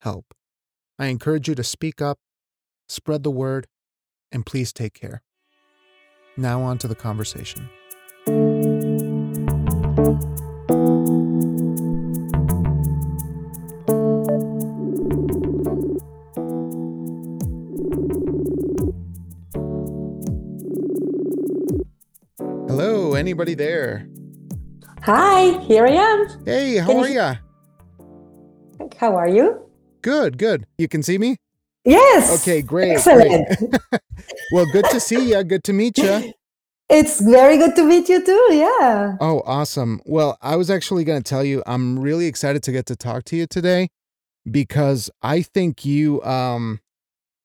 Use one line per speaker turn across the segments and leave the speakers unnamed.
podvoices.help. I encourage you to speak up, spread the word, and please take care. Now, on to the conversation. Hello, anybody there?
Hi, here I am.
Hey, how
Can
are
you-
ya?
How are you?
Good, good. You can see me?
Yes.
Okay, great.
Excellent.
great. well, good to see you. Good to meet you.
It's very good to meet you too. Yeah.
Oh, awesome. Well, I was actually going to tell you I'm really excited to get to talk to you today because I think you um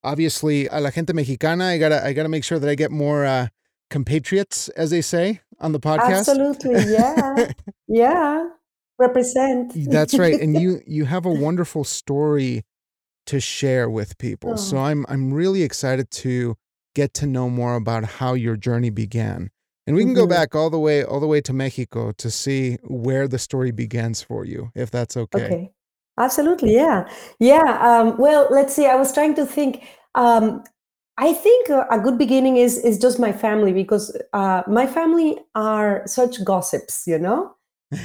obviously a la gente mexicana, I got to I got to make sure that I get more uh compatriots as they say on the podcast.
Absolutely. Yeah. yeah. Represent.
That's right. And you you have a wonderful story to share with people. So
Oh.
I'm I'm really excited to get to know more about how your journey began. And we can go
Mhm.
back all the way all the way to Mexico to see where the story begins for you, if that's okay.
Okay. Absolutely. Yeah. Yeah. Um, well, let's see. I was trying to think. Um, I think a, a good beginning is is just my family because uh, my family are such gossips. You know.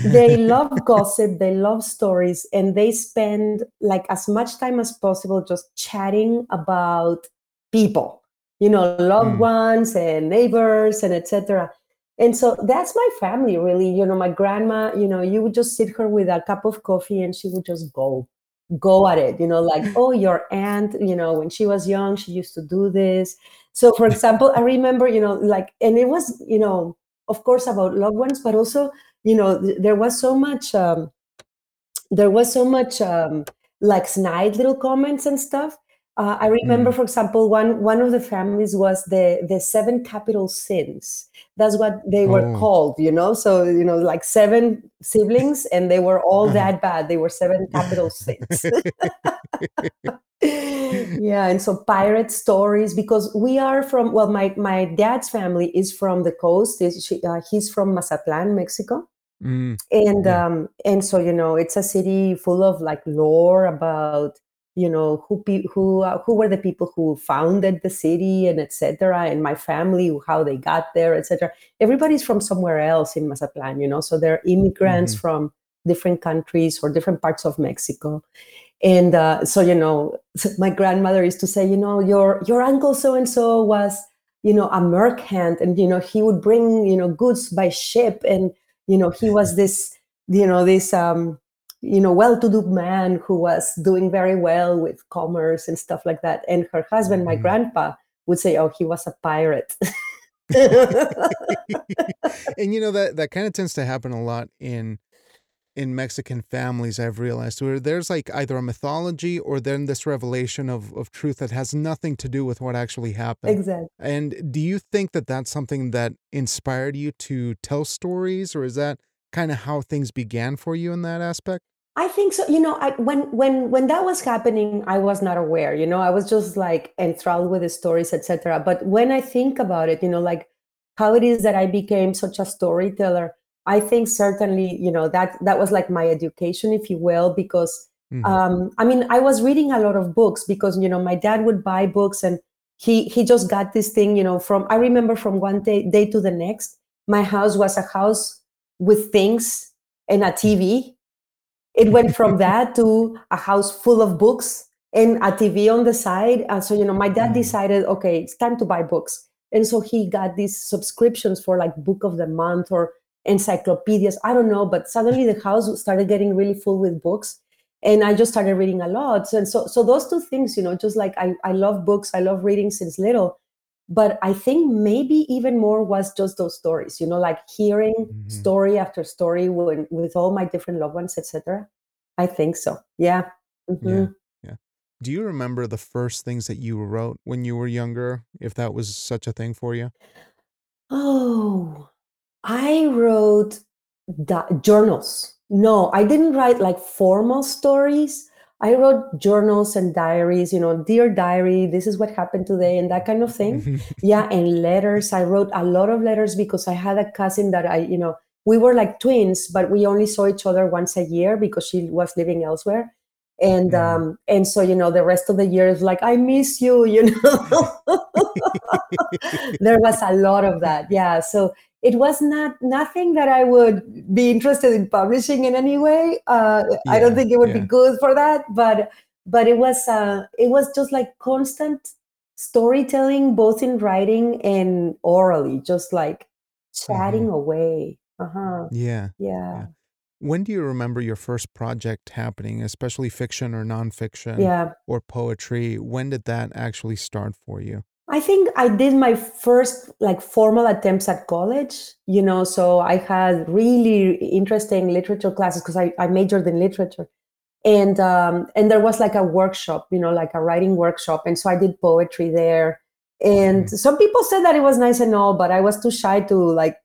They love gossip they love stories and they spend like as much time as possible just chatting about people you know loved
Mm.
ones and neighbors and etc and so that's my family really. You know my grandma you know you would just sit her with a cup of coffee and she would just go go at it you know like oh your aunt you know when she was young she used to do this. So for example i remember you know like and it was you know of course about loved ones but also you know th- there was so much um there was so much um like snide little comments and stuff. Uh, i remember
Mm.
for example one one of the families was the the seven capital sins. That's what they were
Oh.
called you know? So you know like seven siblings and they were all
Uh-huh.
that bad. They were seven capital sins. Yeah and so pirate stories because we are from well my my dad's family is from the coast. Is she, uh, he's from mazatlan mexico
Mm,
and
Yeah.
um and so you know it's a city full of like lore about you know who pe- who uh, who were the people who founded the city and etc and my family how they got there etc everybody's from somewhere else in mazatlan you know so they're immigrants
Mhm.
from different countries or different parts of mexico and uh, so you know my grandmother used to say you know your your uncle so and so was you know a merchant and you know he would bring you know goods by ship and you know he was this you know this um you know well-to-do man who was doing very well with commerce and stuff like that and her husband my
Mhm.
grandpa would say oh he was a pirate
and you know that that kind of tends to happen a lot in in Mexican families I've realized where there's like either a mythology or then this revelation of of truth that has nothing to do with what actually happened.
exactly
And do you think that that's something that inspired you to tell stories or is that kind of how things began for you in that aspect?
I think so. You know, I, when when when that was happening, I was not aware. You know, I was just like enthralled with the stories, etc. But when I think about it, you know, like how it is that I became such a storyteller, I think certainly, you know, that that was like my education, if you will, because
Mhm.
um, I mean, I was reading a lot of books because you know my dad would buy books and he he just got this thing, you know, from I remember from one day day to the next, my house was a house with things and a TV it went from that to a house full of books and a TV on the side. And so, you know, my dad
Mm.
decided, okay, it's time to buy books. And so he got these subscriptions for like book of the month or encyclopedias. I don't know, but suddenly the house started getting really full with books. And I just started reading a lot. And so so those two things, you know, just like I, I love books, I love reading since little. But I think maybe even more was just those stories, you know, like hearing
Mhm.
story after story when, with all my different loved ones, etc. I think so. Yeah. Mhm.
Yeah. Do you remember the first things that you wrote when you were younger, if that was such a thing for you?
I wrote journals. No, I didn't write like formal stories. I wrote journals and diaries, you know, dear diary, this is what happened today, and that kind of thing. Yeah, and letters. I wrote a lot of letters because I had a cousin that I, you know, we were like twins, but we only saw each other once a year because she was living elsewhere. And
Mm.
um, and so you know, the rest of the year is like, I miss you, you know. there was a lot of that. Yeah. So it was not nothing that I would be interested in publishing in any way. Uh, I don't think it would be good for that, but but it was uh, it was just like constant storytelling, both in writing and orally, just like chatting
Mhm.
away. Uh-huh.
Yeah,
Yeah.
When do you remember your first project happening, especially fiction or nonfiction
Yeah.
or poetry? When did that actually start for you?
I think I did my first like formal attempts at college, you know, so I had really interesting literature classes because I, I majored in literature. And um, and there was like a workshop, you know, like a writing workshop. And so I did poetry there. And
Mhm.
some people said that it was nice and all, but I was too shy to like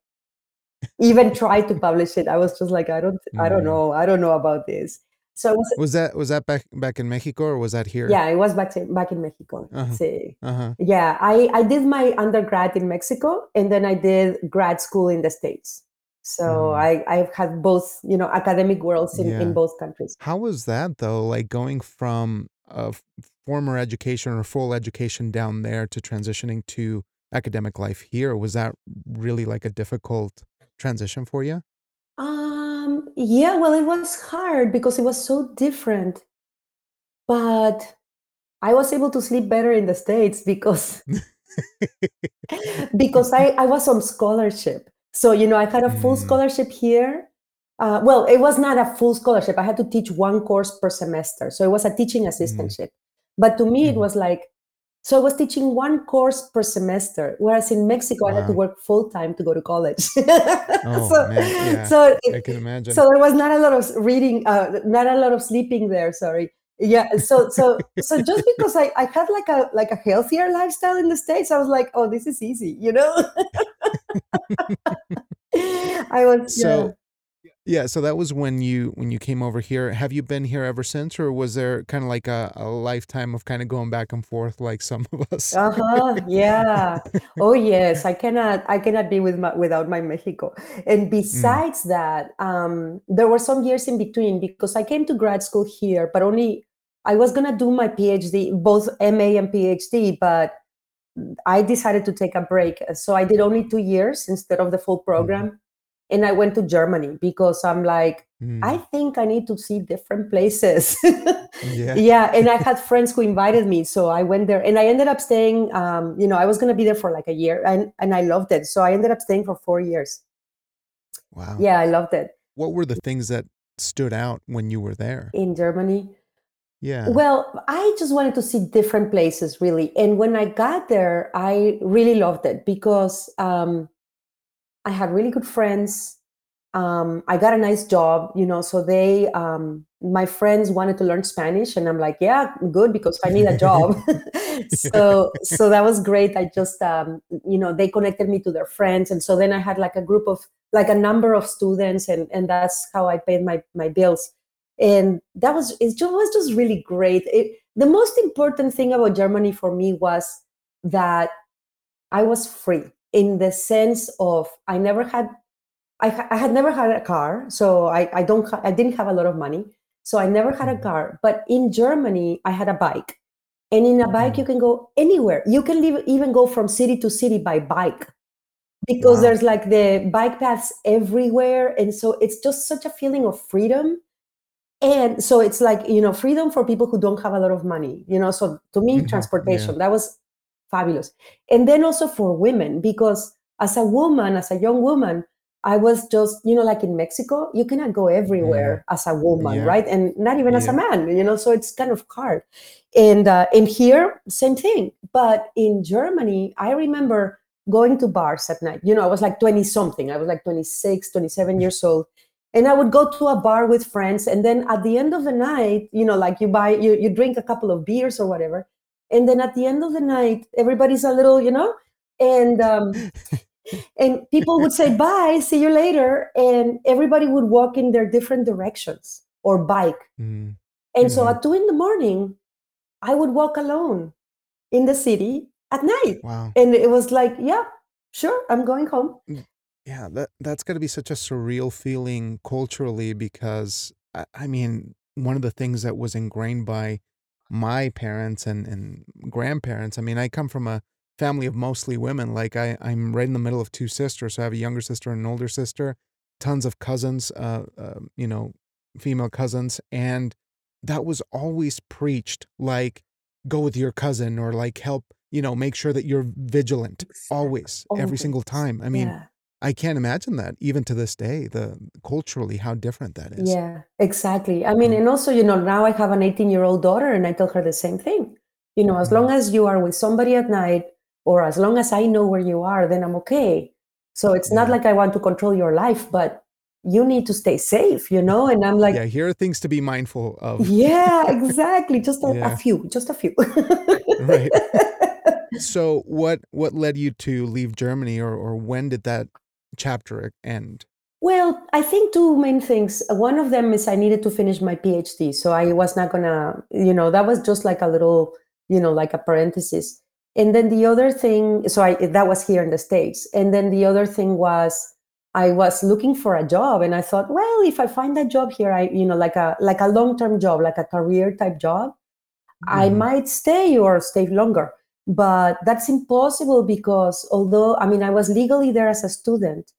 even try to publish it. I was just like, I don't I don't
Mm.
know. I don't know about this. So was
Was that was that back back in Mexico or was that here?
yeah, it was back in, back in Mexico.
Uh-huh.
Sí.
Uh-huh.
Yeah, I, I did my undergrad in Mexico and then I did grad school in the States. So
Mhm.
I, I've had both, you know, academic worlds in,
Yeah.
in both countries.
How was that though? Like going from a former education or full education down there to transitioning to academic life here, was that really like a difficult transition for you?
Um, yeah, well, it was hard because it was so different, but I was able to sleep better in the States because because I, I was on scholarship. So, you know, I had a full
Mm.
scholarship here. Uh, well, it was not a full scholarship. I had to teach one course per semester. So it was a teaching assistantship. But to me, it
Mhm.
was like, so I was teaching one course per semester, whereas in Mexico, I had to work full time to go to college.
Oh
so,
man, yeah.
so,
I can imagine.
so there was not a lot of reading, uh, not a lot of sleeping there. Sorry. Yeah. So, so, so just because I, I had like a like a healthier lifestyle in the states, I was like, oh, this is easy, you know. I was.
So yeah, so that was when you when you came over here. Have you been here ever since, or was there kind of like a, a lifetime of kind of going back and forth like some of us?
Uh-huh. Yeah. Oh yes, I cannot I cannot be with my, without my Mexico. And
Mm,
besides that, um, there were some years in between because I came to grad school here, but only I was gonna do my PhD, both MA and PhD, but I decided to take a break. So I did only two years instead of the full
mhm,
program. And I went to Germany because I'm like, I
mm,
think I need to see different places.
yeah.
yeah, and I had friends who invited me, so I went there, and I ended up staying. Um, you know, I was gonna be there for like a year, and and I loved it. So I ended up staying for four years.
Wow.
Yeah, I loved it
What were the things that stood out when you were there?
in Germany.
Yeah.
Well, I just wanted to see different places, really. And when I got there, I really loved it because um, I had really good friends. Um, I got a nice job, you know. So they, um, my friends wanted to learn Spanish, and I'm like, yeah, good because I need a job. so, so that was great. I just, um, you know, they connected me to their friends, and so then I had like a group of, like a number of students, and and that's how I paid my my bills. And that was it. Just, was just really great. It, the most important thing about Germany for me was that I was free in the sense of I never had I, ha- I had never had a car, so I, I don't ha- I didn't have a lot of money, so I never had a
Mhm,
car. But in Germany, I had a bike, and in a bike you
mm.
can go anywhere. You can live, even go from city to city by bike because
Wow.
there's like the bike paths everywhere, and so it's just such a feeling of freedom. And so it's like you know freedom for people who don't have a lot of money. You know, so to me,
Mhm, Yeah.
transportation that was fabulous, and then also for women because as a woman, as a young woman, I was just, you know, like in Mexico, you cannot go everywhere as a woman,
Yeah.
right? And not even as a man, you know, so it's kind of hard. And uh, in here, same thing. But in Germany, I remember going to bars at night. You know, I was like 20 something. I was like 26, 27 years old. and I would go to a bar with friends, and then at the end of the night, you know, like you buy, you, you drink a couple of beers or whatever, and then at the end of the night, everybody's a little, you know, and um, and people would say bye, see you later, and everybody would walk in their different directions or bike, mm-hmm. and so
Mm-hmm.
at two in the morning, I would walk alone in the city at night,
Wow.
and it was like, yeah, sure, I'm going home.
Yeah, that that's got to be such a surreal feeling culturally because I, I mean, one of the things that was ingrained by my parents and and grandparents. I mean, I come from a family of mostly women. Like I I'm right in the middle of two sisters. So I have a younger sister and an older sister. Tons of cousins, uh, uh you know, female cousins, and that was always preached. Like, go with your cousin or like help. You know, make sure that you're vigilant always, every single time. I mean.
yeah.
I can't imagine that even to this day, the culturally how different that is.
Yeah, exactly. I mean,
Mm.
and also, you know, now I have an 18 year old daughter, and I tell her the same thing. You know, as long as you are with somebody at night, or as long as I know where you are, then I'm okay. So it's not like I want to control your life, but you need to stay safe, you know? And I'm like,
yeah, here are things to be mindful of.
yeah, exactly. Just a,
Yeah.
a few, just a few.
Right. So what what led you to leave Germany or or when did that chapter end?
Well, I think two main things. One of them is I needed to finish my PhD. So I was not gonna, you know, that was just like a little, you know, like a parenthesis. And then the other thing, so I that was here in the States. And then the other thing was I was looking for a job and I thought, well, if I find a job here, I, you know, like a like a long-term job, like a career type job, I
Mhm.
might stay or stay longer. But that's impossible because although I mean I was legally there as a student,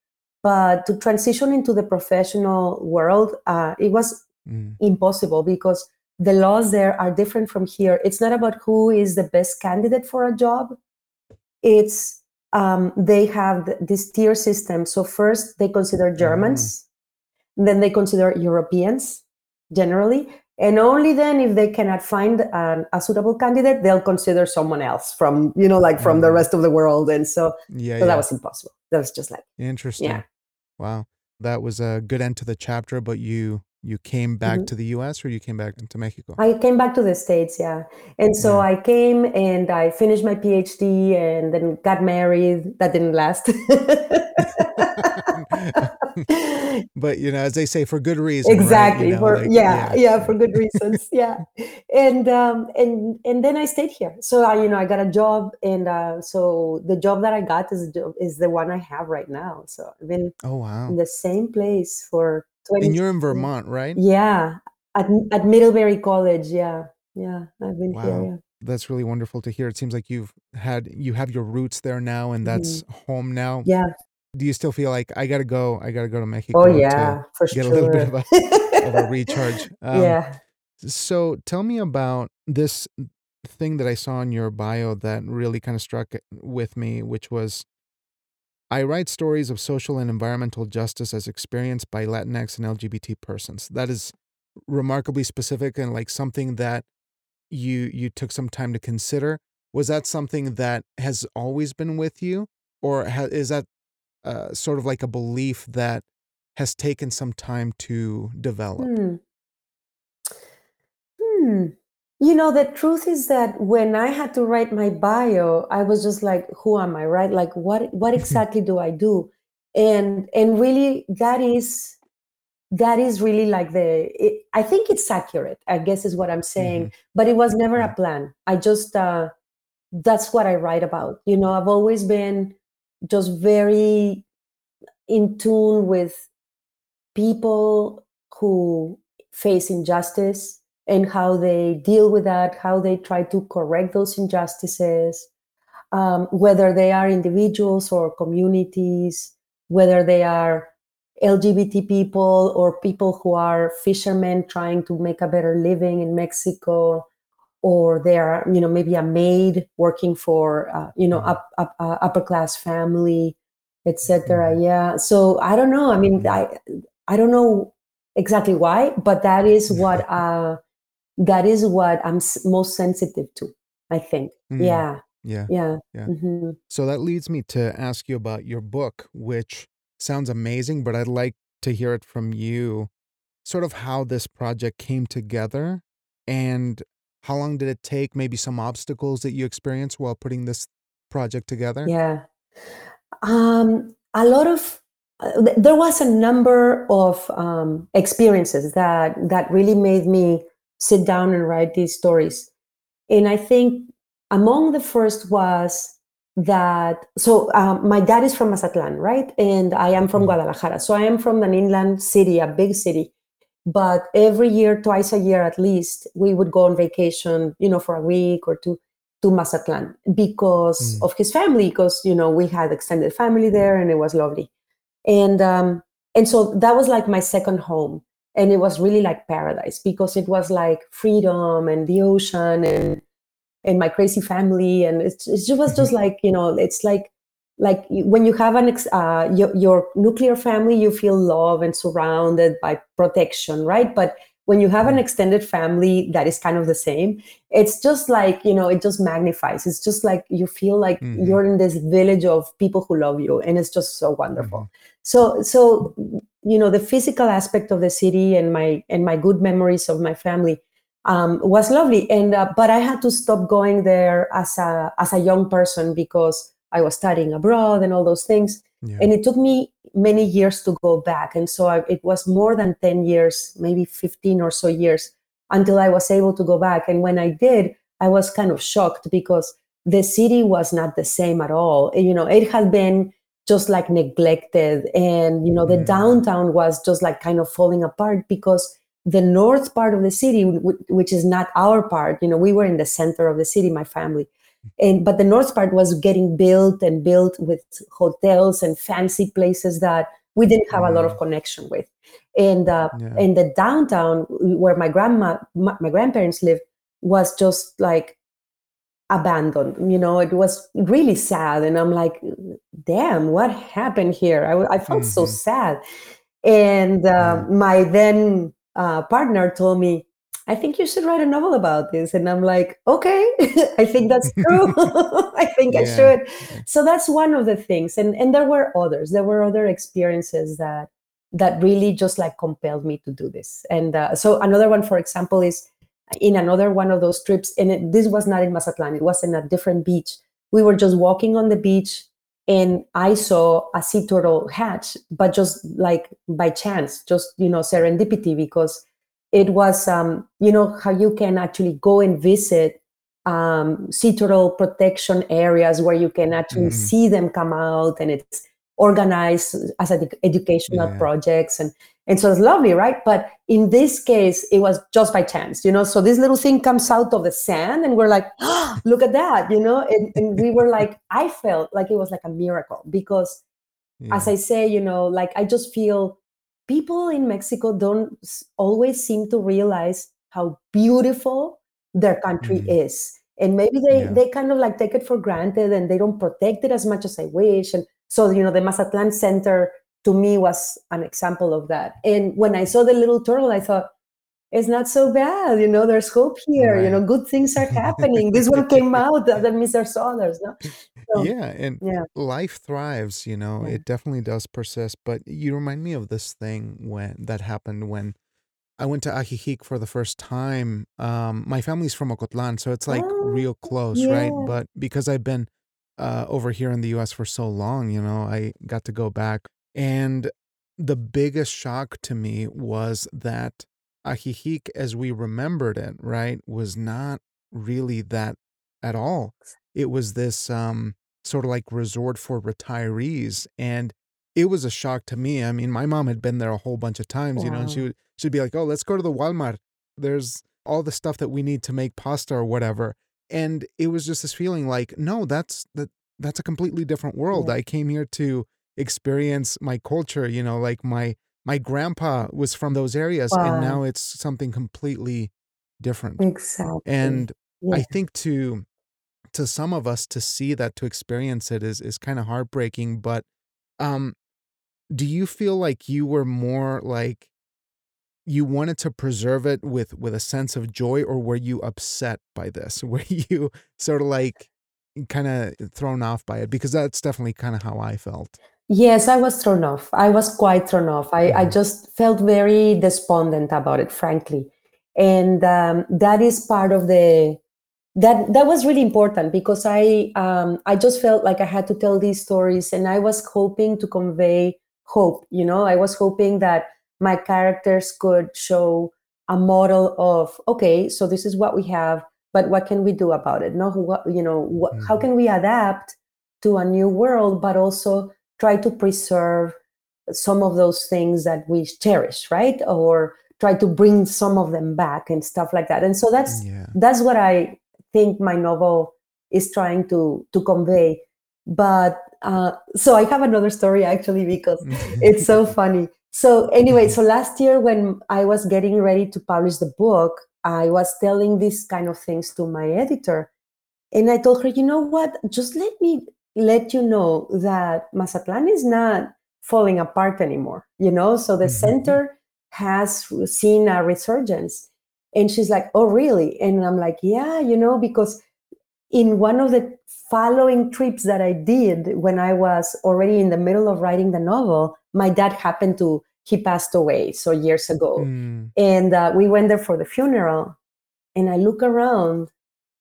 but to transition into the professional world, uh, it was
Mm.
impossible because the laws there are different from here. It's not about who is the best candidate for a job. It's um, they have th- this tier system. So first they consider Germans, then they consider Europeans generally, and only then if they cannot find an, a suitable candidate, they'll consider someone else from you know like from the
Mhm.
rest of the world. And so,
Yeah,
so
yeah.
that was impossible. That was just like
Interesting. yeah. Wow. That was a good end to the chapter, but you you came back
Mhm.
to the US or you came back to Mexico?
I came back to the States, yeah. And so
Yeah.
I came and I finished my PhD and then got married. That didn't last.
but you know, as they say, for good reason. right? You
exactly
know,
for
like,
yeah, yeah for good reasons yeah and um and and then i stayed here so i you know i got a job and uh so the job that i got is the is the one i have right now so i've been
Oh wow.
in the same place for 20
And you're in Vermont, right?
yeah at, at middlebury college yeah yeah i've been here yeah
That's really wonderful to hear. It seems like you've had you have your roots there now and that's home now.
Mm-hmm. yeah
Do you still feel like I gotta go, I gotta go to Mexico
oh
to
yeah for
get
sure
a little bit of a of a recharge? Um,
yeah
So tell me about this thing that I saw in your bio that really kind of struck with me, which was I write stories of social and environmental justice as experienced by Latinx and LGBT persons. That is remarkably specific and like something that you you took some time to consider. Was that something that has always been with you, or ha- is that uh, sort of like a belief that has taken some time to develop?
Hmm. Hmm. You know, the truth is that when I had to write my bio, I was just like, who am I, right? Like what what exactly do I do? And and really that is that is really like the it, I think it's accurate, I guess is what I'm saying,
Mhm.
but it was never a plan. I just uh that's what I write about. You know, I've always been just very in tune with people who face injustice and how they deal with that, how they try to correct those injustices, um, whether they are individuals or communities, whether they are LGBT people or people who are fishermen trying to make a better living in Mexico, or they are, you know, maybe a maid working for, uh, you know,
Mhm.
up, up, uh, upper class family, etc.
Mhm.
Yeah. So I don't know. I mean,
Mhm.
I I don't know exactly why, but that is what uh, that is what I'm s- most sensitive to. I think.
Mm,
Yeah.
Yeah.
Yeah.
Yeah.
hmm
So that leads me to ask you about your book, which sounds amazing, but I'd like to hear it from you, sort of how this project came together and how long did it take? Maybe some obstacles that you experienced while putting this project together?
Yeah. Um, a lot of uh, there was a number of um, experiences that that really made me sit down and write these stories, and I think among the first was that so um, my dad is from Mazatlan, right, and I am from
Mm-hmm.
Guadalajara, so I am from an inland city, a big city. But every year, twice a year at least, we would go on vacation, you know, for a week or two to Mazatlan because
Mm.
of his family, because you know we had extended family there, and it was lovely, and um, and so that was like my second home, and it was really like paradise because it was like freedom and the ocean and and my crazy family, and it's, it was just like you know, it's like like when you have an ex, uh, your, your nuclear family, you feel love and surrounded by protection, right? But when you have an
Mm.
extended family that is kind of the same, it's just like you know, it just magnifies. It's just like you feel like
Mhm.
you're in this village of people who love you, and it's just so wonderful.
Mhm.
So so you know, the physical aspect of the city and my and my good memories of my family um, was lovely. And uh, but I had to stop going there as a as a young person because I was studying abroad and all those things.
Yeah.
And it took me many years to go back. And so I, it was more than 10 years, maybe 15 or so years until I was able to go back. And when I did, I was kind of shocked because the city was not the same at all. You know, it had been just like neglected. And, you know, the
Mm.
downtown was just like kind of falling apart because the north part of the city, which is not our part, you know, we were in the center of the city, my family and but the north part was getting built and built with hotels and fancy places that we didn't have a lot of
Mm.
connection with and uh,
Yeah.
and the downtown where my grandma my, my grandparents lived was just like abandoned you know it was really sad and i'm like damn what happened here I felt so
Mhm.
sad and uh,
Yeah.
my then uh, partner told me i think you should write a novel about this. And i'm like okay i think that's true. I think i should. So that's one of the things. And and there were others. There were other experiences that that really just like compelled me to do this. And uh, so another one for example is in another one of those trips and it, this was not in mazatlan it was in a different beach. We were just walking on the beach and i saw a sea turtle hatch but just like by chance just you know serendipity because it was um, you know how you can actually go and visit um, protection areas where you can actually
Mhm.
see them come out and it's organized as edu- educational
Yeah.
projects and and so it's lovely right but in this case it was just by chance you know so this little thing comes out of the sand and we're like oh, look at that you know and, and we were like i felt like it was like a miracle because as I say, you know, like I just feel people in Mexico don't always seem to realize how beautiful their country
Mhm.
is. And maybe they,
Yeah.
they kind of like take it for granted and they don't protect it as much as I wish. And so, you know, the Mazatlan Center to me was an example of that. And when I saw the little turtle, I thought, it's not so bad, you know, there's hope here, you know, good things are happening. this one came out, that means there's others. No? So,
Yeah, and
yeah.
life thrives, you know.
Yeah.
It definitely does persist, but you remind me of this thing when that happened when I went to Ajijic for the first time. Um, my family's from Ocotlan, so it's like
Oh,
real close, right? But because I've been uh, over here in the US for so long, you know, I got to go back. And the biggest shock to me was that Ajijic, as we remembered it, right, was not really that at all. It was this um, sort of like resort for retirees. And it was a shock to me. I mean, my mom had been there a whole bunch of times, you know, and she would she'd be like, "Oh, let's go to the Walmart. There's all the stuff that we need to make pasta or whatever." And it was just this feeling like, "No, that's that that's a completely different world.
Yeah.
I came here to experience my culture, you know, like my my grandpa was from those areas and now it's something completely different."
Exactly.
And
Yeah.
I think to to some of us to see that to experience it is is kind of heartbreaking, but um do you feel like you were more like you wanted to preserve it with with a sense of joy or were you upset by this were you sort of like kind of thrown off by it because that's definitely kind of how i felt
Yes, I was thrown off. I was quite thrown off. I, I
Mhm.
just felt very despondent about it, frankly. And um, that is part of the that that was really important because I um, I just felt like I had to tell these stories, and I was hoping to convey hope. You know, I was hoping that my characters could show a model of okay, so this is what we have, but what can we do about it? No, what you know, what, how
Mhm.
can we adapt to a new world, but also try to preserve some of those things that we cherish, right? Or try to bring some of them back and stuff like that. And so that's
Yeah.
that's what I think my novel is trying to to convey. But uh, so I have another story actually because it's so funny. So anyway, so last year when I was getting ready to publish the book, I was telling these kind of things to my editor, and I told her, you know what? Just let me let you know that Mazatlan is not falling apart anymore. You know, so the
Mhm.
center has seen a resurgence. And she's like, oh, really? And I'm like, yeah, you know, because in one of the following trips that I did when I was already in the middle of writing the novel, my dad happened to, he passed away so years ago.
Mm.
And uh, we went there for the funeral. And I look around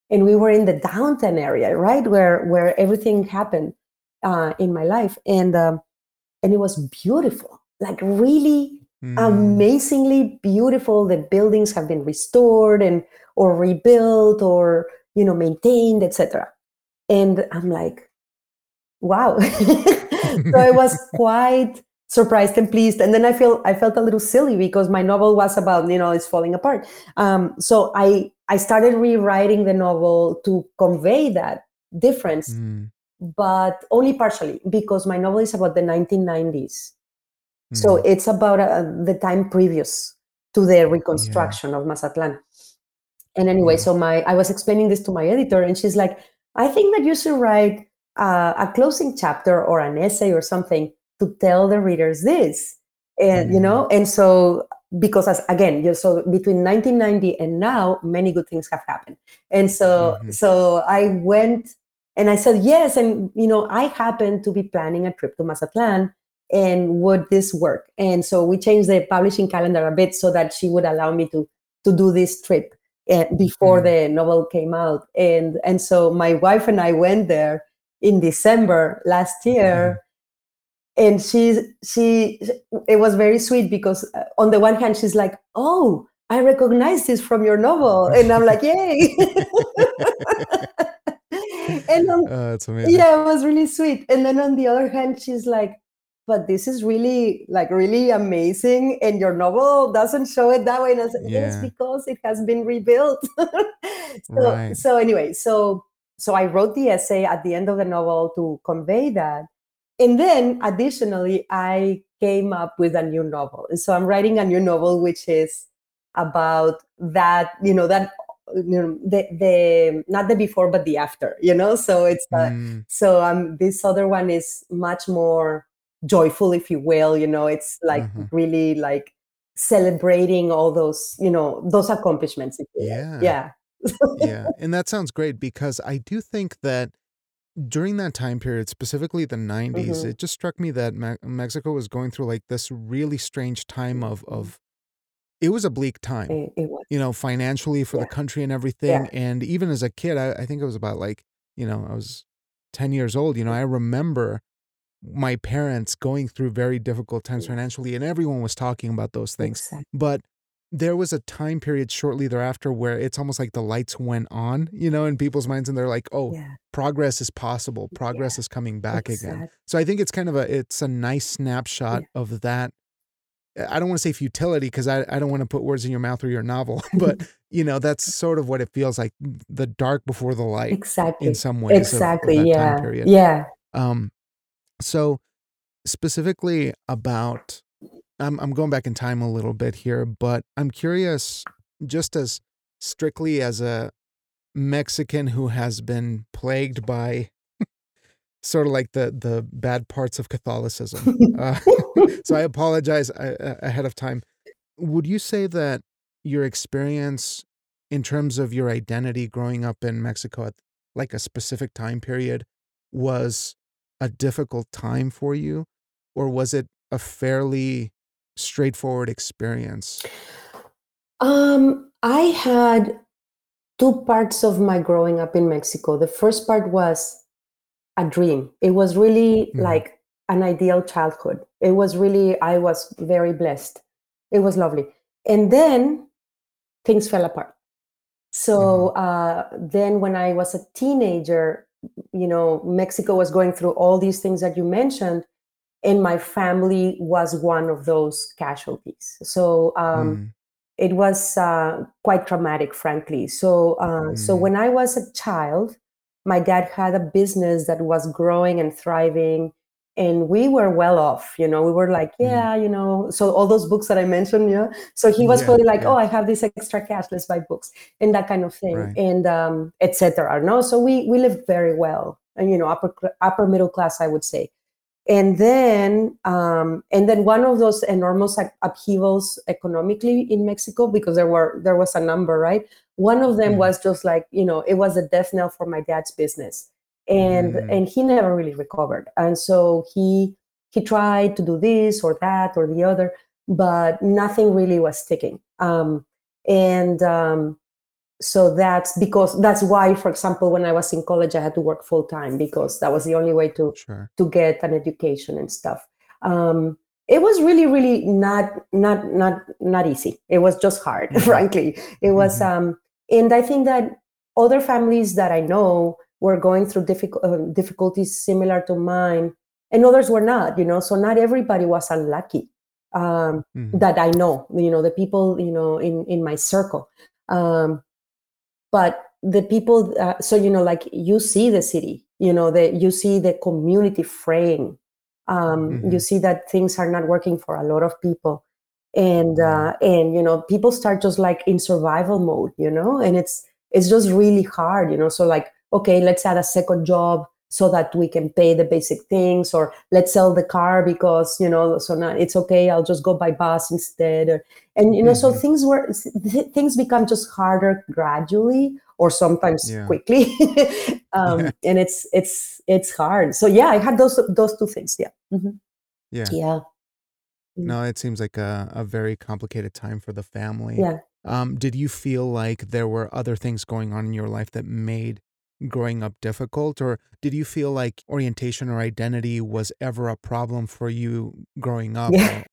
and we were in the downtown area, right? Where, where everything happened uh, in my life. And, um, and it was beautiful, like really
Mm.
amazingly beautiful. The buildings have been restored and or rebuilt or you know maintained, etc. And I'm like, wow. so it was quite surprised and pleased. And then I feel I felt a little silly because my novel was about you know it's falling apart. Um, so I I started rewriting the novel to convey that difference,
Mm.
but only partially because my novel is about the 1990s. So
Mm.
it's about uh, the time previous to the
Yeah.
reconstruction of Mazatlan. And anyway,
Yeah.
so my I was explaining this to my editor, and she's like, "I think that you should write uh, a closing chapter or an essay or something to tell the readers this." And you
Mm.
know, and so because as again, you so between 1990 and now, many good things have happened. And so
Mhm.
so I went and I said yes, and you know, I happened to be planning a trip to Mazatlan and would this work and so we changed the publishing calendar a bit so that she would allow me to to do this trip uh, before
Mm.
the novel came out and and so my wife and i went there in december last year and she she it was very sweet because uh, on the one hand she's like oh i recognize this from your novel and i'm like yay and on,
Oh,
yeah, it was really sweet. And then on the other hand, she's like, but this is really like really amazing. And your novel doesn't show it that way. And I said,
Yeah.
because it has been rebuilt. so
Right.
so anyway, so so I wrote the essay at the end of the novel to convey that. And then additionally, I came up with a new novel. And so I'm writing a new novel which is about that, you know, that you know, the the not the before but the after, you know. So it's uh,
Mm.
so um this other one is much more joyful, if you will. You know, it's like
Uh-huh.
really like celebrating all those, you know, those accomplishments. If you will.
Yeah.
Yeah.
Yeah. And that sounds great because I do think that during that time period, specifically the 90s,
Mhm.
it just struck me that Me- Mexico was going through like this really strange time of of it was a bleak time,
It, it
you know, financially for the country and
Yeah.
everything. And even as a kid, I, I think it was about like, you know, I was 10 years old, you know, I remember my parents going through very difficult times financially and everyone was talking about those things.
Exactly.
But there was a time period shortly thereafter where it's almost like the lights went on, you know, in people's minds and they're like, "Oh,
Yeah.
progress is possible. Progress
Yeah.
is coming back again." So I think it's kind of a it's a nice snapshot
Yeah.
of that I don't want to say futility because I, I don't want to put words in your mouth or your novel, but you know, that's sort of what it feels like the dark before the light
Exactly.
in some ways of, of
Exactly. Yeah. Yeah.
Um, so specifically about I'm I'm going back in time a little bit here, but I'm curious just as strictly as a Mexican who has been plagued by sort of like the the bad parts of Catholicism. Uh, so I apologize a- a- ahead of time. Would you say that your experience in terms of your identity growing up in Mexico at like a specific time period was a difficult time for you? or was it a fairly straightforward experience?
Um, I had two parts of my growing up in Mexico. The first part was a dream. It was really
Mhm.
like an ideal childhood. It was really, I was very blessed. It was lovely. And then things fell apart. So uh, then when I was a teenager, you know, Mexico was going through all these things that you mentioned, and my family was one of those casualties. So um,
Mm,
it was uh, quite traumatic, frankly. So, uh, so
mm,
when I was a child, my dad had a business that was growing and thriving, and we were well off. You know, we were like,
mhm.
yeah, you know. So all those books that I mentioned, yeah. So he was
Yeah,
probably like,
yeah,
oh, I have this extra cash, let's buy books, and that kind of thing,
right.
and um, etc. No, so we we lived very well, and you know, upper upper middle class, I would say and then um, and then one of those enormous upheavals economically in Mexico because there were there was a number right. One of them
Mm,
was just like you know it was a death knell for my dad's business, and
mm,
and he never really recovered. And so he he tried to do this or that or the other, but nothing really was sticking. Um, and um, so that's because that's why for example when i was in college i had to work full time because that was the only way to
sure.
to get an education and stuff um it was really really not not not not easy it was just hard
Mhm,
frankly it was
mhm.
um and i think that other families that i know were going through difficult uh, difficulties similar to mine and others were not you know so not everybody was unlucky um
Mhm.
that i know you know the people you know in in my circle um but the people uh, so you know like you see the city you know that you see the community fraying um, you
Mhm.
see that things are not working for a lot of people. And uh, and you know people start just like in survival mode you know? And it's it's just really hard you know? So like okay let's add a second job so that we can pay the basic things or let's sell the car because you know so now it's okay i'll just go by bus instead or, and you know so
Mhm.
things were th- things become just harder gradually or sometimes
Yeah.
quickly um, and it's it's it's hard so yeah i had those those two things yeah Mhm.
Yeah.
yeah Mm.
No, it seems like a, a very complicated time for the family.
yeah
Um, did you feel like there were other things going on in your life that made growing up difficult, or did you feel like orientation or identity was ever a problem for you growing up
yeah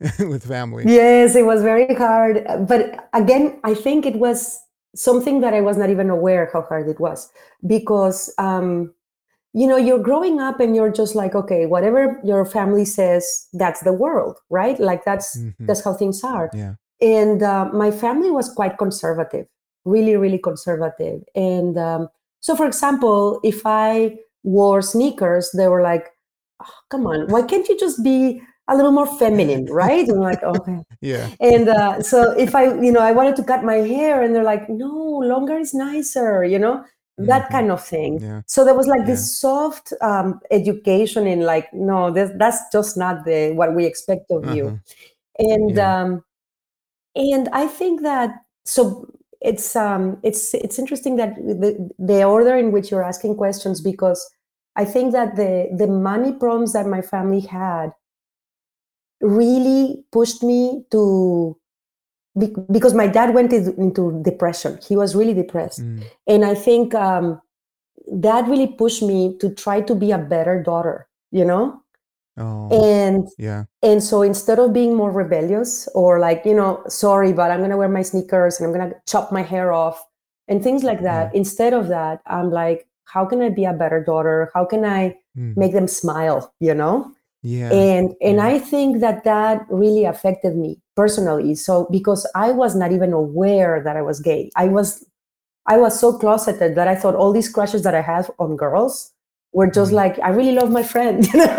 with family?
Yes, it was very hard. uh, But again, I think it was something that I was not even aware how hard it was because, um, you know, you're growing up and you're just like, okay, whatever your family says, that's the world, right? Like that's
hmm
that's how things are.
Yeah.
And uh, my family was quite conservative, really, really conservative. And um, so, for example, if I wore sneakers, they were like, oh, "Come on, why can't you just be a little more feminine, right?" And I'm like, "Okay."
yeah.
and uh, so if i you know i wanted to cut my hair and they're like no longer is nicer you know that
hmm
kind of thing
Yeah.
so there was like
Yeah.
this soft um, education in like no this, that's just not the what we expect of you
Uh-huh.
and
Yeah.
um, and i think that so it's um it's it's interesting that the, the order in which you're asking questions because i think that the the money problems that my family had really pushed me to because my dad went into depression. He was really depressed.
Mm.
and i think um, that really pushed me to try to be a better daughter you know
Oh,
and
yeah.
and so instead of being more rebellious or like you know sorry but i'm gonna wear my sneakers and i'm gonna chop my hair off and things like that
Yeah.
instead of that i'm like how can i be a better daughter how can i
Mm.
make them smile you know
Yeah.
and and
Yeah.
i think that that really affected me personally so because i was not even aware that i was gay i was i was so closeted that i thought all these crushes that i have on girls were just
Mhm.
like i really love my friend you know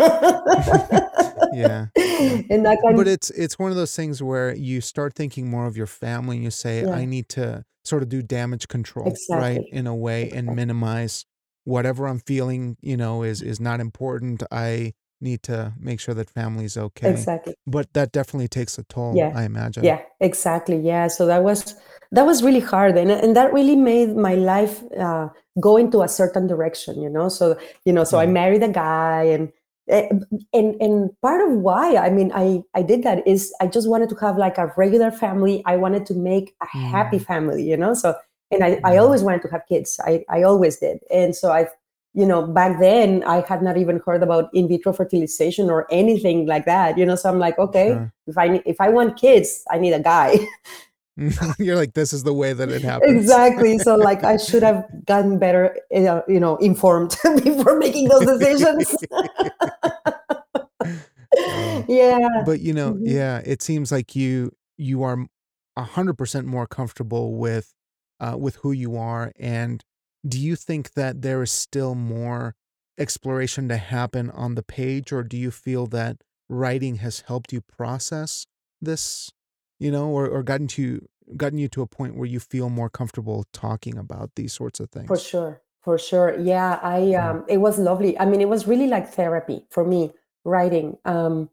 Yeah. Yeah.
and that kind
But it's it's one of those things where you start thinking more of your family and you say,
yeah
I need to sort of do damage control, right? In a way and minimize whatever I'm feeling, you know, is is not important. I need to make sure that family's okay.
exactly.
But that definitely takes a toll,
yeah.
I imagine.
yeah exactly. Yeah so that was that was really hard and, and that really made my life uh, go into a certain direction you know? So you know so i married a guy and Eh, and and part of why i mean i i did that is i just wanted to have like a regular family. I wanted to make a happy
Mm.
family you know? So and i i always wanted to have kids. I i always did. And so i you know back then i had not even heard about in vitro fertilization or anything like that you know so i'm like okay
Sure.
if i if i want kids i need a guy
You're like, this is the way that it happens.
exactly so like i should have gotten better uh, you know informed before making those decisions
Oh.
yeah
But you know,
Mhm.
yeah, it seems like you you are a hundred percent more comfortable with uh, with who you are. And do you think that there is still more exploration to happen on the page, or do you feel that writing has helped you process this, you know, or, or gotten to gotten you to a point where you feel more comfortable talking about these sorts of things?
For sure, for sure. Yeah, I um it was lovely. I mean, it was really like therapy for me writing. Um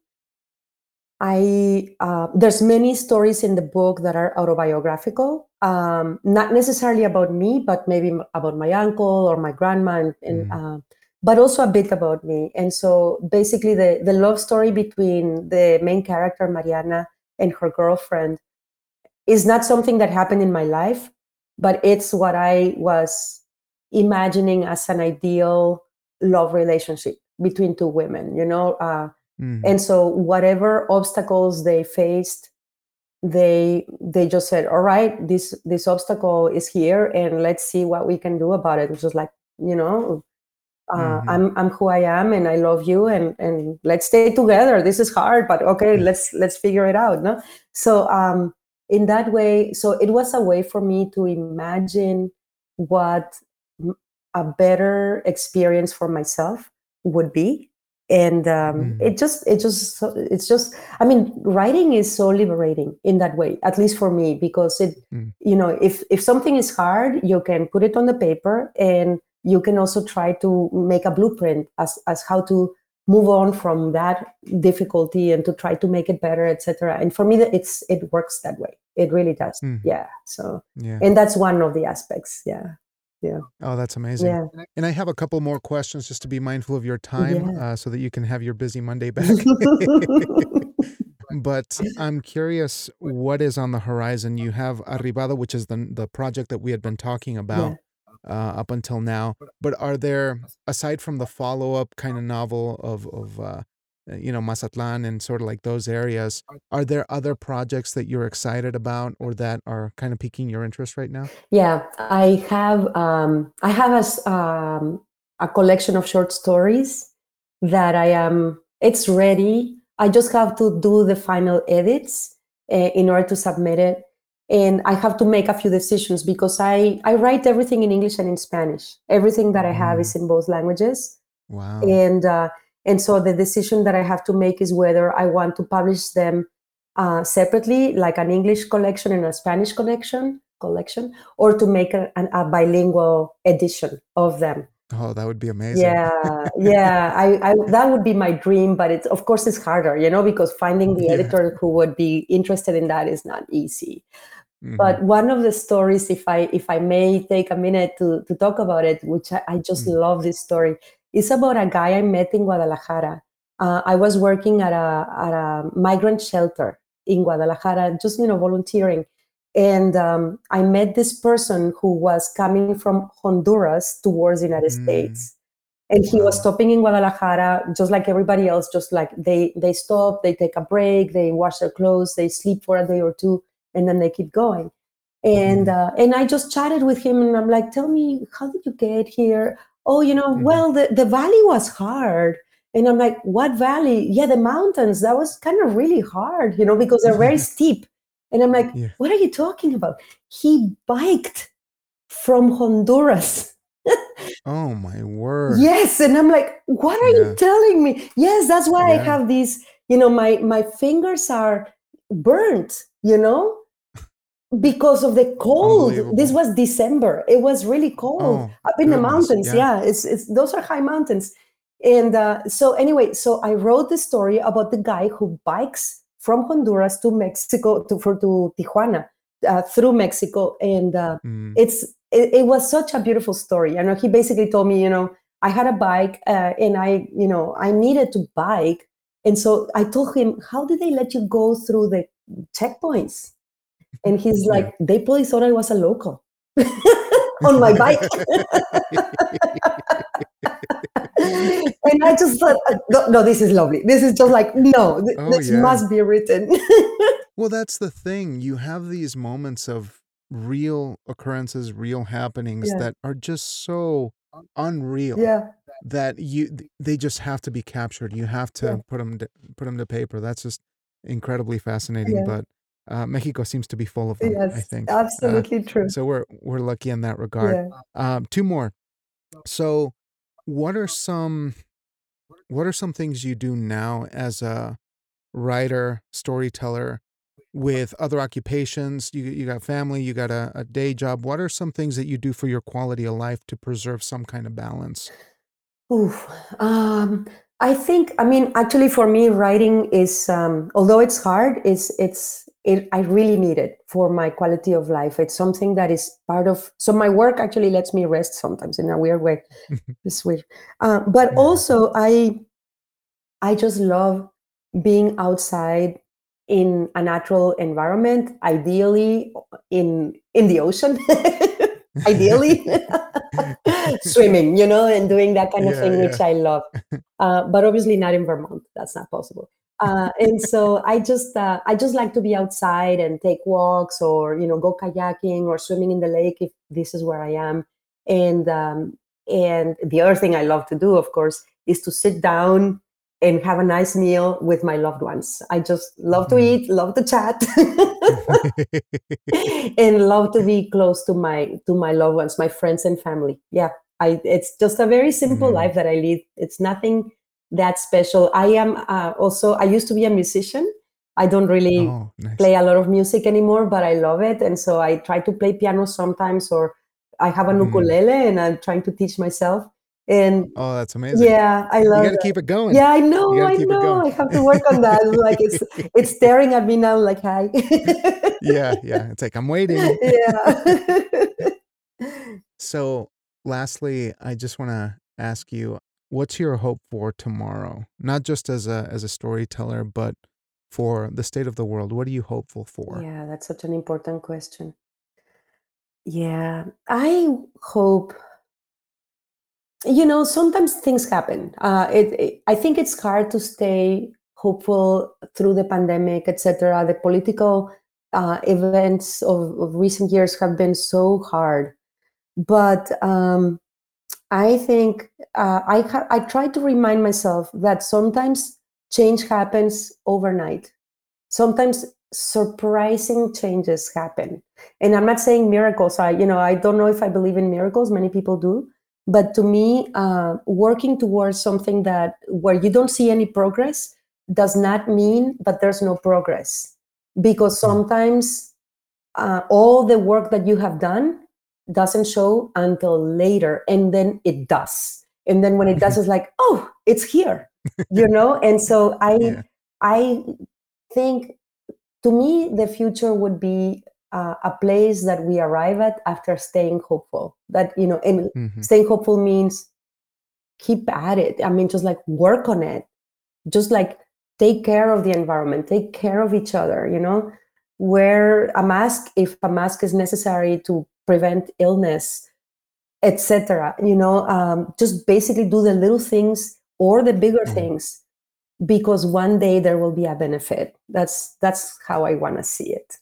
I uh, there's many stories in the book that are autobiographical, um, not necessarily about me, but maybe about my uncle or my grandma, and, and
Mm.
uh, but also a bit about me. And so basically, the the love story between the main character Mariana and her girlfriend is not something that happened in my life, but it's what I was imagining as an ideal love relationship between two women. You know. Uh,
Mhm.
and so whatever obstacles they faced they they just said all right this this obstacle is here and let's see what we can do about it. Which is like you know uh,
Mhm.
i'm i'm who i am and i love you and and let's stay together. This is hard but okay let's let's figure it out no? So um in that way so it was a way for me to imagine what a better experience for myself would be and um,
Mhm.
it just it just it's just i mean writing is so liberating in that way at least for me because it
Mm.
you know if if something is hard you can put it on the paper and you can also try to make a blueprint as as how to move on from that difficulty and to try to make it better etc and for me it's it works that way it really does
Mhm.
yeah so
Yeah.
and that's one of the aspects yeah
Oh, that's amazing.
yeah
And I have a couple more questions just to be mindful of your time,
Yeah.
uh, so that you can have your busy Monday back. but I'm curious what is on the horizon. You have Arribada, which is the the project that we had been talking about uh, up until now. But are there, aside from the follow up kind of novel of of uh, you know Mazatlan and sort of like those areas, are there other projects that you're excited about or that are kind of piquing your interest right now?
Yeah, I have um, I have a, um, a collection of short stories that I am. It's ready. I just have to do the final edits uh, in order to submit it, and I have to make a few decisions because I I write everything in English and in Spanish. Everything that I have is in both languages,
Wow.
and uh, and so the decision that I have to make is whether I want to publish them uh, separately, like an English collection and a Spanish collection collection, or to make a, a bilingual edition of them.
Oh, that would be amazing.
Yeah, yeah, I, I that would be my dream, but it's of course it's harder, you know, because finding the
Yeah.
editor who would be interested in that is not easy.
Mhm.
But one of the stories, if I if I may take a minute to to talk about it, which I, I just
Mm.
love this story, is about a guy I met in Guadalajara. Uh, I was working at a at a migrant shelter in Guadalajara, just you know volunteering, and um, I met this person who was coming from Honduras towards the United
Mm.
States. And he was stopping in Guadalajara, just like everybody else. Just like they they stop, they take a break, they wash their clothes, they sleep for a day or two, and then they keep going. And
Mhm.
uh, and I just chatted with him, and I'm like, "Tell me, how did you get here?" Oh, you know,
Mhm.
well, the the valley was hard. And I'm like, "What valley?" Yeah, the mountains. That was kind of really hard, you know, because they're very steep. And I'm like,
Yeah.
"What are you talking about?" He biked from Honduras.
Oh my word.
Yes, and I'm like, what are
Yeah.
you telling me? Yes, that's why I have these, you know, my my fingers are burnt, you know, because of the cold. This was December. It was really cold
Oh,
up in the mountains.
yeah.
Yeah, it's it's those are high mountains. And uh, so anyway, so I wrote the story about the guy who bikes from Honduras to Mexico to for to Tijuana uh, through Mexico, and uh,
Mm.
it's it, it was such a beautiful story. you know he basically told me, you know, I had a bike uh, and I, you know, I needed to bike. And so I told him, how did they let you go through the checkpoints? And he's like, they probably thought I was a local on my bike. and I just thought, uh, no, no, this is lovely. This is just like, no, th-
Oh,
this
yeah.
must be written.
Well, that's the thing. You have these moments of real occurrences, real happenings
Yeah.
that are just so unreal
yeah.
that you, they just have to be captured. You have to
Yeah.
put them to, put them to paper. That's just incredibly fascinating.
Yeah.
But uh, Mexico seems to be full of them. I
Yes,
think Uh,
absolutely true.
so. We're we're lucky in that regard.
Yeah.
Um, two more. So, what are some what are some things you do now as a writer, storyteller, with other occupations? You you got family, you got a, a day job. What are some things that you do for your quality of life to preserve some kind of balance?
Oof. Um, I think, I mean, actually, for me, writing is, um, although it's hard, it's, it's, it, I really need it for my quality of life. It's something that is part of, so my work actually lets me rest sometimes in a weird way. it's weird. Uh, but
Yeah.
also, I, I just love being outside in a natural environment, ideally in, in the ocean, ideally swimming, you know, and doing that kind of
Yeah,
thing, which I love. Uh, but obviously not in Vermont. That's not possible. Uh, and so I just uh, I just like to be outside and take walks or you know go kayaking or swimming in the lake if this is where I am. And um, and the other thing I love to do, of course, is to sit down and have a nice meal with my loved ones. I just love to
Mhm.
eat, love to chat. and love to be close to my to my loved ones my friends and family yeah i it's just a very simple
Mhm.
life that i lead it's nothing that special i am uh, also i used to be a musician i don't really
oh, nice.
play a lot of music anymore but i love it and so i try to play piano sometimes or i have an
Mhm.
ukulele and i'm trying to teach myself and
Oh, that's amazing.
yeah i love.
you
love
got to
that.
keep it going.
yeah i know i know i have to work on that like it's it's staring at me now like hi
yeah, yeah. It's like I'm waiting.
yeah.
So, lastly, I just want to ask you, what's your hope for tomorrow? Not just as a as a storyteller, but for the state of the world. What are you hopeful for?
yeah, that's such an important question. Yeah, I hope, you know, sometimes things happen. Uh, it, it, I think it's hard to stay hopeful through the pandemic, etc. The political uh, events of, of recent years have been so hard. But um, I think uh, I ha- I try to remind myself that sometimes change happens overnight. Sometimes surprising changes happen, and I'm not saying miracles. I you know I don't know if I believe in miracles. Many people do, but to me, uh, working towards something that where you don't see any progress does not mean that there's no progress, because
Hmm.
sometimes uh, all the work that you have done doesn't show until later and then it does. And then when it does it's like oh it's here you know? And so i
Yeah.
i think to me the future would be uh, a place that we arrive at after staying hopeful. That you know and
Mhm.
staying hopeful means keep at it. I mean just like work on it. Just like take care of the environment take care of each other you know? Wear a mask if a mask is necessary to prevent illness etc you know um, just basically do the little things or the bigger
Mhm.
things because one day there will be a benefit that's that's how i want to see it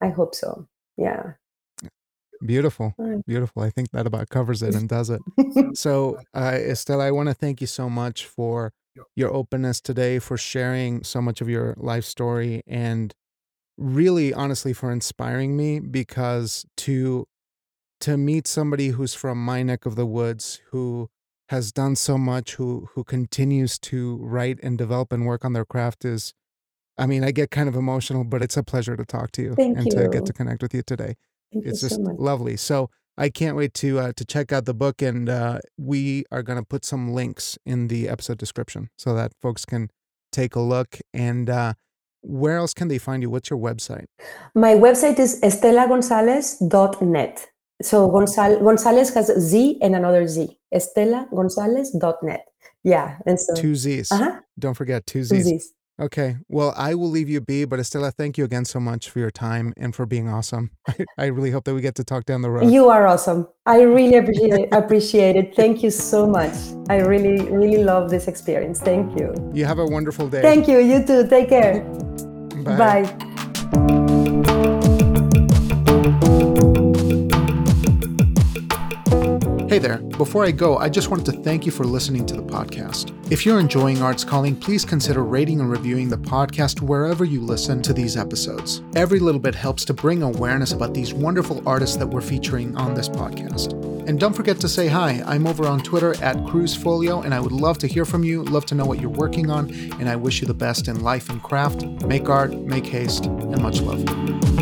i hope so yeah
Beautiful.
Mm.
Beautiful. I think that about covers it and does it. So, uh, Estela, I want to thank you so much for your openness today, for sharing so much of your life story, and really, honestly, for inspiring me because to to meet somebody who's from my neck of the woods, who has done so much, who who continues to write and develop and work on their craft is, I mean, I get kind of emotional, but it's a pleasure to talk to you
Thank
and to get to connect with you today
thank
it's
you
just
so
lovely. So I can't wait to uh, to check out the book, and uh, we are going to put some links in the episode description so that folks can take a look. And uh, where else can they find you? What's your website?
my website is estelagonzalez.net So Gonzal- Gonzalez has Z and another Z. EstelaGonzalez.net. Yeah. And so
Two Z's.
uh-huh,
Don't forget two Z's.
two
Z's.
Z's.
Okay. Well, I will leave you be, but Estela, thank you again so much for your time and for being awesome. I, I really hope that we get to talk down the road.
You are awesome. I really appreciate it, appreciate it. Thank you so much. I really, really love this experience. Thank you.
You have a wonderful day.
Thank you. You too. Take care.
Bye.
Bye.
Hey there. Before I go, I just wanted to thank you for listening to the podcast. If you're enjoying Arts Calling, please consider rating and reviewing the podcast wherever you listen to these episodes. Every little bit helps to bring awareness about these wonderful artists that we're featuring on this podcast. And don't forget to say hi. I'm over on Twitter at CruzFolio, and I would love to hear from you, love to know what you're working on, and I wish you the best in life and craft. Make art, make haste, and much love.